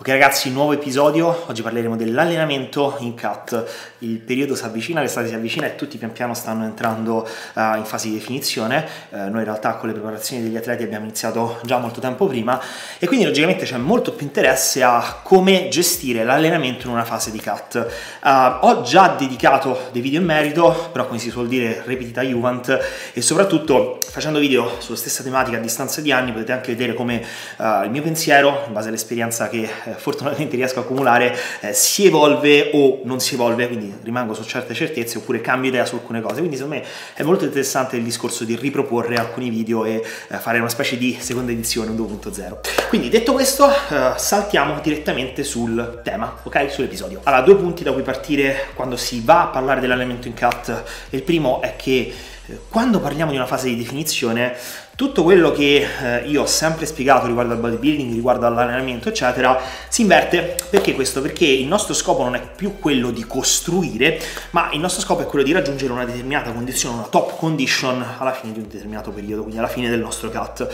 Ok ragazzi, nuovo episodio, oggi parleremo dell'allenamento in cut, il periodo si avvicina, l'estate si avvicina e tutti pian piano stanno entrando uh, in fase di definizione, uh, noi in realtà con le preparazioni degli atleti abbiamo iniziato già molto tempo prima e quindi logicamente c'è molto più interesse a come gestire l'allenamento in una fase di cut. Uh, ho già dedicato dei video in merito, però come si suol dire repetita Juvent e soprattutto facendo video sulla stessa tematica a distanza di anni potete anche vedere come il mio pensiero, in base all'esperienza che eh, fortunatamente riesco a accumulare eh, si evolve o non si evolve, quindi rimango su certe certezze oppure cambio idea su alcune cose. Quindi secondo me è molto interessante il discorso di riproporre alcuni video e eh, fare una specie di seconda edizione 2.0. Quindi detto questo, eh, saltiamo direttamente sul tema, ok? Sull'episodio. Allora, due punti da cui partire quando si va a parlare dell'allenamento in cut. Il primo è che quando parliamo di una fase di definizione tutto quello che eh, io ho sempre spiegato riguardo al bodybuilding, riguardo all'allenamento, eccetera, si inverte. Perché questo? Perché il nostro scopo non è più quello di costruire, ma il nostro scopo è quello di raggiungere una determinata condizione, una top condition alla fine di un determinato periodo, quindi alla fine del nostro cut.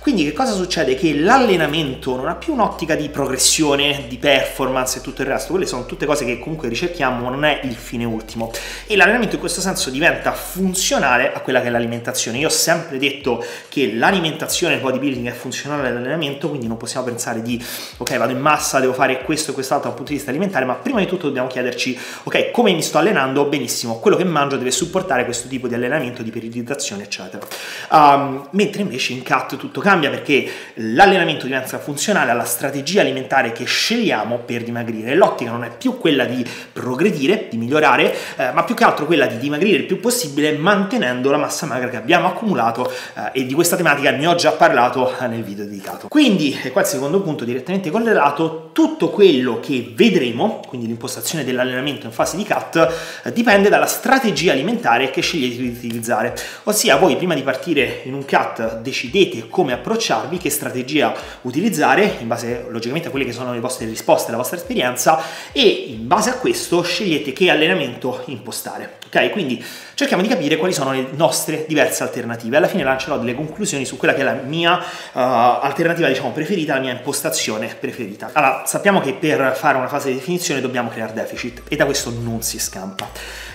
Quindi che cosa succede? Che l'allenamento non ha più un'ottica di progressione, di performance e tutto il resto, quelle sono tutte cose che comunque ricerchiamo, ma non è il fine ultimo. E l'allenamento in questo senso diventa funzionale a quella che è l'alimentazione. Io ho sempre detto che l'alimentazione del bodybuilding è funzionale all'allenamento, quindi non possiamo pensare di ok, vado in massa, devo fare questo e quest'altro dal punto di vista alimentare, ma prima di tutto dobbiamo chiederci ok, come mi sto allenando? Benissimo, quello che mangio deve supportare questo tipo di allenamento, di periodizzazione, eccetera. Um, mentre invece in cut tutto cambia cambia perché l'allenamento diventa funzionale alla strategia alimentare che scegliamo per dimagrire. L'ottica non è più quella di progredire, di migliorare, eh, ma più che altro quella di dimagrire il più possibile mantenendo la massa magra che abbiamo accumulato eh, e di questa tematica ne ho già parlato eh, nel video dedicato. Quindi, e qua il secondo punto direttamente correlato, tutto quello che vedremo, quindi l'impostazione dell'allenamento in fase di cut, eh, dipende dalla strategia alimentare che scegliete di utilizzare. Ossia, voi prima di partire in un cut decidete come approcciarvi, che strategia utilizzare, in base logicamente a quelle che sono le vostre risposte, la vostra esperienza, e in base a questo scegliete che allenamento impostare. Ok? Quindi cerchiamo di capire quali sono le nostre diverse alternative. Alla fine lancerò delle conclusioni su quella che è la mia uh, alternativa, diciamo, preferita, la mia impostazione preferita. Allora, sappiamo che per fare una fase di definizione dobbiamo creare deficit e da questo non si scampa.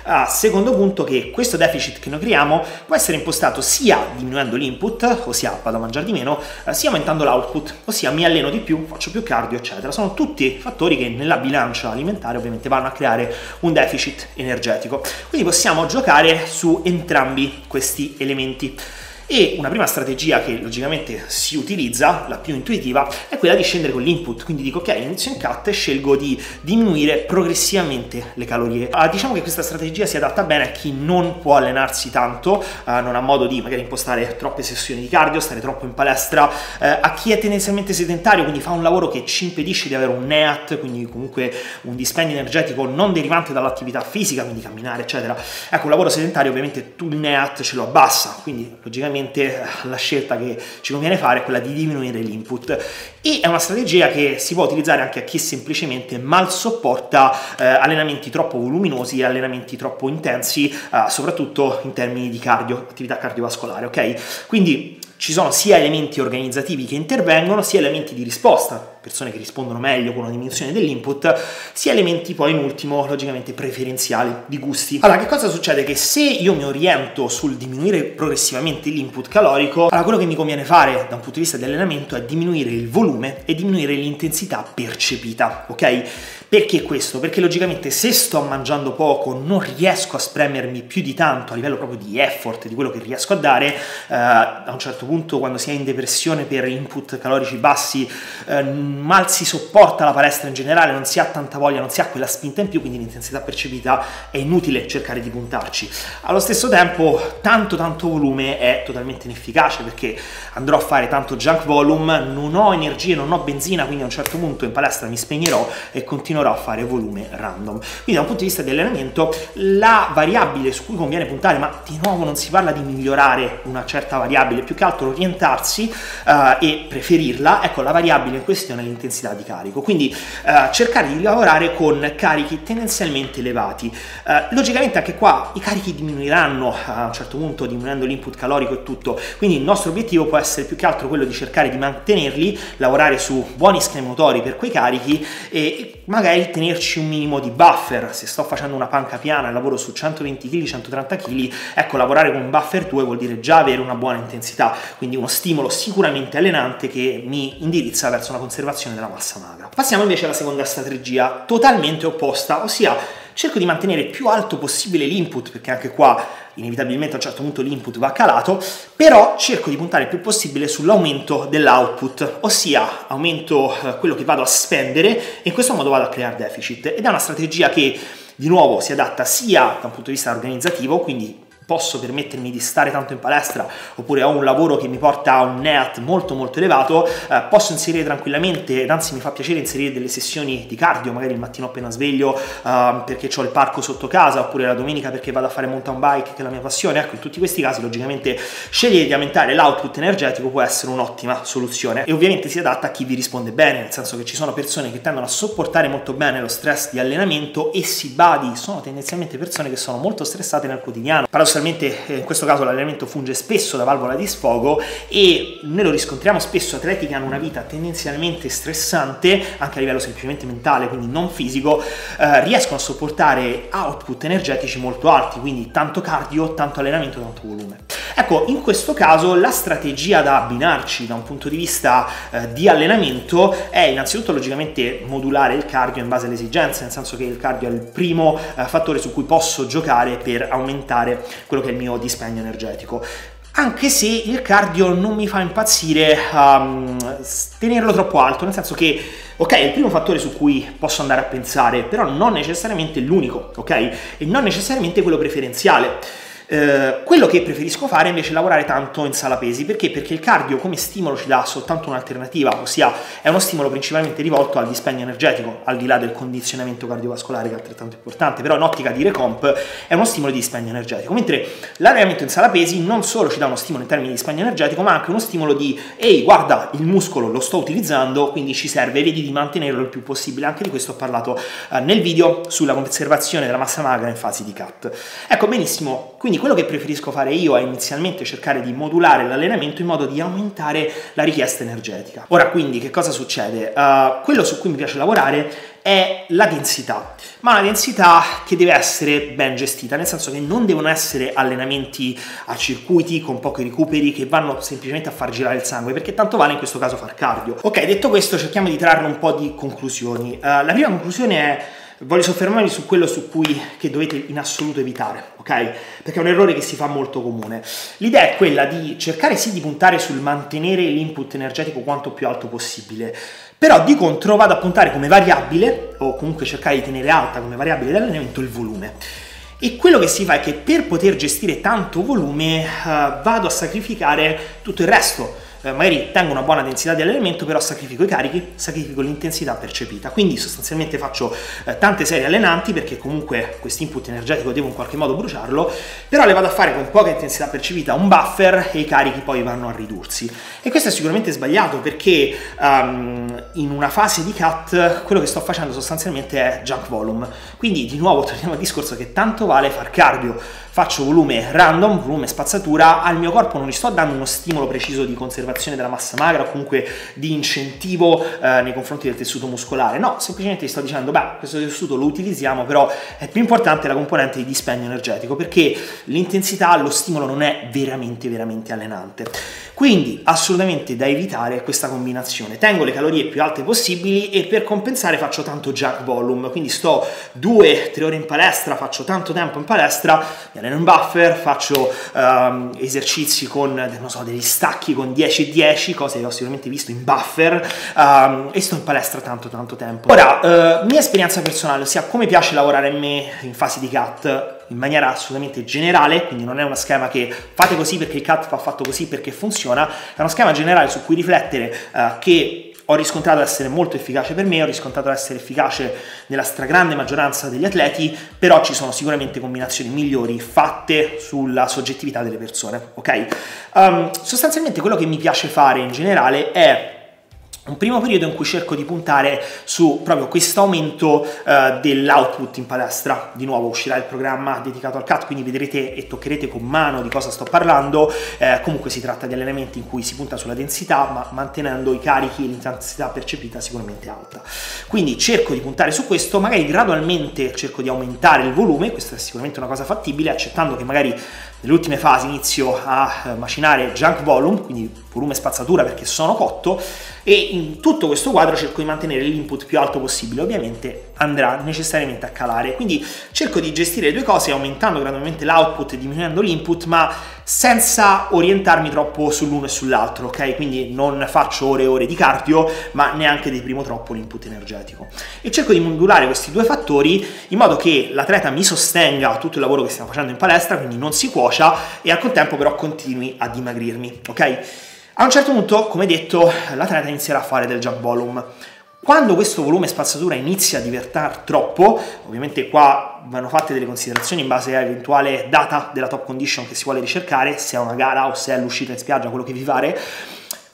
Ah, secondo punto che questo deficit che noi creiamo può essere impostato sia diminuendo l'input, ossia vado a mangiare di meno, eh, sia aumentando l'output, ossia mi alleno di più, faccio più cardio, eccetera. Sono tutti fattori che nella bilancia alimentare ovviamente vanno a creare un deficit energetico. Quindi possiamo giocare su entrambi questi elementi. E una prima strategia che logicamente si utilizza, la più intuitiva, è quella di scendere con l'input. Quindi dico ok, inizio in cut e scelgo di diminuire progressivamente le calorie. Uh, diciamo che questa strategia si adatta bene a chi non può allenarsi tanto, uh, non ha modo di magari impostare troppe sessioni di cardio, stare troppo in palestra, uh, a chi è tendenzialmente sedentario, quindi fa un lavoro che ci impedisce di avere un NEAT, quindi comunque un dispendio energetico non derivante dall'attività fisica, quindi camminare, eccetera. Ecco, un lavoro sedentario ovviamente tu il NEAT ce lo abbassa, quindi logicamente ovviamente la scelta che ci conviene fare è quella di diminuire l'input e è una strategia che si può utilizzare anche a chi semplicemente mal sopporta eh, allenamenti troppo voluminosi e allenamenti troppo intensi, eh, soprattutto in termini di cardio, attività cardiovascolare, ok? Quindi ci sono sia elementi organizzativi che intervengono, sia elementi di risposta, persone che rispondono meglio con una diminuzione dell'input, sia elementi poi in ultimo logicamente preferenziali, di gusti. Allora, che cosa succede? Che se io mi oriento sul diminuire progressivamente l'input calorico, allora quello che mi conviene fare da un punto di vista di allenamento è diminuire il volume e diminuire l'intensità percepita, ok? Perché questo? Perché logicamente se sto mangiando poco non riesco a spremermi più di tanto a livello proprio di effort, di quello che riesco a dare, eh, a un certo punto quando si è in depressione per input calorici bassi eh, mal si sopporta la palestra in generale, non si ha tanta voglia, non si ha quella spinta in più, quindi l'intensità percepita è inutile cercare di puntarci. Allo stesso tempo tanto tanto volume è totalmente inefficace perché andrò a fare tanto junk volume, non ho energie, non ho benzina, quindi a un certo punto in palestra mi spegnerò e continuerò continuerò a fare volume random. Quindi da un punto di vista di allenamento la variabile su cui conviene puntare, ma di nuovo non si parla di migliorare una certa variabile, più che altro orientarsi uh, e preferirla, ecco la variabile in questione è l'intensità di carico. Quindi uh, cercare di lavorare con carichi tendenzialmente elevati. Uh, logicamente anche qua i carichi diminuiranno a un certo punto diminuendo l'input calorico e tutto, quindi il nostro obiettivo può essere più che altro quello di cercare di mantenerli, lavorare su buoni schemi motori per quei carichi e magari tenerci un minimo di buffer. Se sto facendo una panca piana e lavoro su 120 kg, 130 kg, ecco lavorare con un buffer 2 vuol dire già avere una buona intensità, quindi uno stimolo sicuramente allenante che mi indirizza verso una conservazione della massa magra. Passiamo invece alla seconda strategia, totalmente opposta, ossia cerco di mantenere più alto possibile l'input, perché anche qua inevitabilmente a un certo punto l'input va calato, però cerco di puntare il più possibile sull'aumento dell'output, ossia aumento eh, quello che vado a spendere e in questo modo vado a creare deficit. Ed è una strategia che di nuovo si adatta sia da un punto di vista organizzativo, quindi posso permettermi di stare tanto in palestra oppure ho un lavoro che mi porta a un NEAT molto molto elevato, eh, posso inserire tranquillamente, anzi mi fa piacere inserire delle sessioni di cardio, magari il mattino appena sveglio eh, perché ho il parco sotto casa oppure la domenica perché vado a fare mountain bike che è la mia passione, ecco in tutti questi casi logicamente scegliere di aumentare l'output energetico può essere un'ottima soluzione e ovviamente si adatta a chi vi risponde bene, nel senso che ci sono persone che tendono a sopportare molto bene lo stress di allenamento e si badi, sono tendenzialmente persone che sono molto stressate nel quotidiano. Paradossalmente paradossalmente eh, in questo caso l'allenamento funge spesso da valvola di sfogo e noi lo riscontriamo spesso. Atleti che hanno una vita tendenzialmente stressante anche a livello semplicemente mentale quindi non fisico eh, riescono a sopportare output energetici molto alti quindi tanto cardio tanto allenamento tanto volume ecco in questo caso la strategia da abbinarci da un punto di vista eh, di allenamento è innanzitutto logicamente modulare il cardio in base alle esigenze nel senso che il cardio è il primo eh, fattore su cui posso giocare per aumentare quello che è il mio dispendio energetico anche se il cardio non mi fa impazzire um, tenerlo troppo alto, nel senso che, ok, è il primo fattore su cui posso andare a pensare, però non necessariamente l'unico, ok? E non necessariamente quello preferenziale. Eh, quello che preferisco fare invece è lavorare tanto in sala pesi perché? Perché il cardio come stimolo ci dà soltanto un'alternativa, ossia è uno stimolo principalmente rivolto al dispendio energetico, al di là del condizionamento cardiovascolare che è altrettanto importante, però in ottica di recomp è uno stimolo di dispendio energetico, mentre l'allenamento in sala pesi non solo ci dà uno stimolo in termini di dispendio energetico, ma anche uno stimolo di ehi, guarda, il muscolo lo sto utilizzando, quindi ci serve, vedi di mantenerlo il più possibile. Anche di questo ho parlato eh, nel video sulla conservazione della massa magra in fasi di cut. Ecco, benissimo, quindi quello che preferisco fare io è inizialmente cercare di modulare l'allenamento in modo di aumentare la richiesta energetica. Ora quindi che cosa succede? Uh, quello su cui mi piace lavorare è la densità, ma una densità che deve essere ben gestita, nel senso che non devono essere allenamenti a circuiti con pochi recuperi che vanno semplicemente a far girare il sangue, perché tanto vale in questo caso far cardio. Ok, detto questo cerchiamo di trarre un po' di conclusioni. Uh, la prima conclusione è voglio soffermarmi su quello su cui dovete in assoluto evitare, ok? Perché è un errore che si fa molto comune. L'idea è quella di cercare sì di puntare sul mantenere l'input energetico quanto più alto possibile, però di contro vado a puntare come variabile, o comunque cercare di tenere alta come variabile dell'allenamento, il volume. E quello che si fa è che per poter gestire tanto volume uh, vado a sacrificare tutto il resto eh, magari tengo una buona densità di allenamento, però sacrifico i carichi, sacrifico l'intensità percepita. Quindi sostanzialmente faccio eh, tante serie allenanti perché comunque questo input energetico devo in qualche modo bruciarlo, però le vado a fare con poca intensità percepita, un buffer e i carichi poi vanno a ridursi. E questo è sicuramente sbagliato perché um, in una fase di cut quello che sto facendo sostanzialmente è junk volume. Quindi di nuovo torniamo al discorso che tanto vale far cardio faccio volume random, volume spazzatura, al mio corpo non gli sto dando uno stimolo preciso di conservazione della massa magra o comunque di incentivo eh, nei confronti del tessuto muscolare, no, semplicemente gli sto dicendo, beh, questo tessuto lo utilizziamo, però è più importante la componente di dispendio energetico perché l'intensità, lo stimolo non è veramente, veramente allenante. Quindi assolutamente da evitare questa combinazione. Tengo le calorie più alte possibili e per compensare faccio tanto junk volume, quindi sto 2-3 ore in palestra, faccio tanto tempo in palestra, mi alleno in buffer, faccio um, esercizi con so, degli stacchi con 10 e 10, cose che ho sicuramente visto in buffer um, e sto in palestra tanto tanto tempo. Ora, uh, mia esperienza personale, ossia come piace lavorare a me in fase di cut, in maniera assolutamente generale, quindi non è uno schema che fate così perché il cut va fatto così perché funziona, è uno schema generale su cui riflettere uh, che ho riscontrato essere molto efficace per me, ho riscontrato essere efficace nella stragrande maggioranza degli atleti, però ci sono sicuramente combinazioni migliori fatte sulla soggettività delle persone, ok? Um, sostanzialmente quello che mi piace fare in generale è un primo periodo in cui cerco di puntare su proprio questo aumento uh, dell'output in palestra. Di nuovo uscirà il programma dedicato al CAT, quindi vedrete e toccherete con mano di cosa sto parlando. Eh, comunque si tratta di allenamenti in cui si punta sulla densità, ma mantenendo i carichi e l'intensità percepita sicuramente alta. Quindi cerco di puntare su questo, magari gradualmente cerco di aumentare il volume, questa è sicuramente una cosa fattibile, accettando che magari nelle ultime fasi inizio a eh, macinare junk volume, quindi volume spazzatura perché sono cotto e in tutto questo quadro cerco di mantenere l'input più alto possibile, ovviamente andrà necessariamente a calare, quindi cerco di gestire le due cose aumentando gradualmente l'output e diminuendo l'input, ma senza orientarmi troppo sull'uno e sull'altro, ok? Quindi non faccio ore e ore di cardio, ma neanche deprimo troppo l'input energetico. E cerco di modulare questi due fattori in modo che l'atleta mi sostenga tutto il lavoro che stiamo facendo in palestra, quindi non si cuocia e al contempo però continui a dimagrirmi, ok? A un certo punto, come detto, l'atleta inizierà a fare del jump volume. Quando questo volume spazzatura inizia a diventare troppo, ovviamente qua vanno fatte delle considerazioni in base all'eventuale data della top condition che si vuole ricercare, se è una gara o se è l'uscita in spiaggia, quello che vi pare.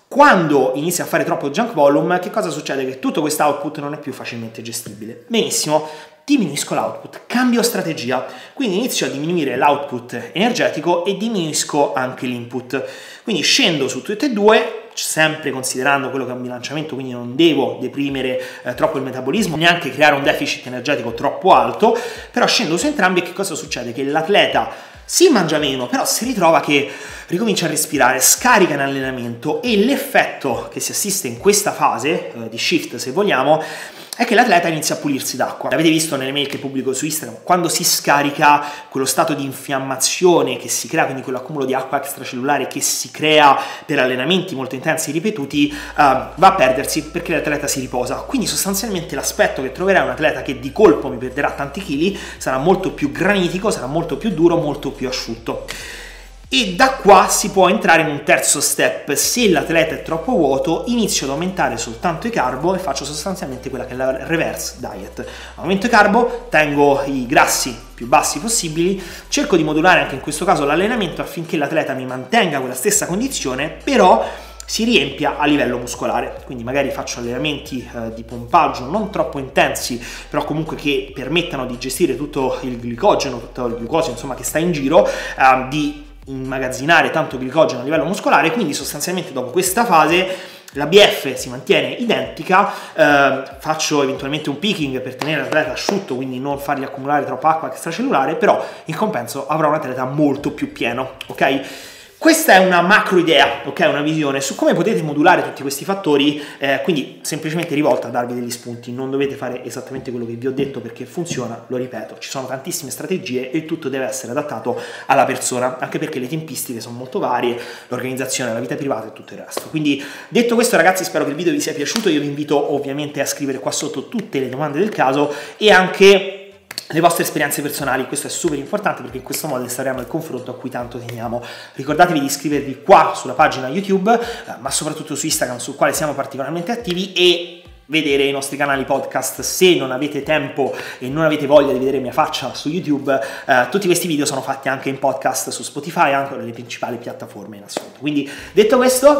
Quando inizia a fare troppo junk volume, che cosa succede? Che tutto questo output non è più facilmente gestibile. Benissimo, diminuisco l'output, cambio strategia, quindi inizio a diminuire l'output energetico e diminuisco anche l'input. Quindi scendo su tutte e due, sempre considerando quello che è un bilanciamento, quindi non devo deprimere eh, troppo il metabolismo, neanche creare un deficit energetico troppo alto, però scendo su entrambi e che cosa succede? Che l'atleta si mangia meno, però si ritrova che ricomincia a respirare, scarica in allenamento e l'effetto che si assiste in questa fase eh, di shift, se vogliamo, è che l'atleta inizia a pulirsi d'acqua. L'avete visto nelle mail che pubblico su Instagram, quando si scarica quello stato di infiammazione che si crea, quindi quell'accumulo di acqua extracellulare che si crea per allenamenti molto intensi e ripetuti, uh, va a perdersi perché l'atleta si riposa. Quindi sostanzialmente l'aspetto che troverà un atleta che di colpo mi perderà tanti chili, sarà molto più granitico, sarà molto più duro, molto più asciutto. E da qua si può entrare in un terzo step. Se l'atleta è troppo vuoto, inizio ad aumentare soltanto i carbo e faccio sostanzialmente quella che è la reverse diet. Aumento i carbo, tengo i grassi più bassi possibili, cerco di modulare anche in questo caso l'allenamento affinché l'atleta mi mantenga quella stessa condizione, però si riempia a livello muscolare. Quindi magari faccio allenamenti eh, di pompaggio non troppo intensi, però comunque che permettano di gestire tutto il glicogeno, tutto il glucosio insomma che sta in giro, eh, di immagazzinare tanto glicogeno a livello muscolare, quindi sostanzialmente dopo questa fase la BF si mantiene identica, eh, faccio eventualmente un picking per tenere l'atleta asciutto, quindi non fargli accumulare troppa acqua extracellulare, però in compenso avrò un atleta molto più pieno, ok? Questa è una macro idea, ok? Una visione su come potete modulare tutti questi fattori, eh, quindi semplicemente rivolta a darvi degli spunti, non dovete fare esattamente quello che vi ho detto perché funziona, lo ripeto, ci sono tantissime strategie e tutto deve essere adattato alla persona, anche perché le tempistiche sono molto varie, l'organizzazione, la vita privata e tutto il resto. Quindi detto questo ragazzi spero che il video vi sia piaciuto, io vi invito ovviamente a scrivere qua sotto tutte le domande del caso e anche le vostre esperienze personali, questo è super importante perché in questo modo instauriamo il confronto a cui tanto teniamo. Ricordatevi di iscrivervi qua sulla pagina YouTube, eh, ma soprattutto su Instagram, sul quale siamo particolarmente attivi e vedere i nostri canali podcast se non avete tempo e non avete voglia di vedere mia faccia su YouTube eh, tutti questi video sono fatti anche in podcast su Spotify anche nelle principali piattaforme in assoluto quindi detto questo vi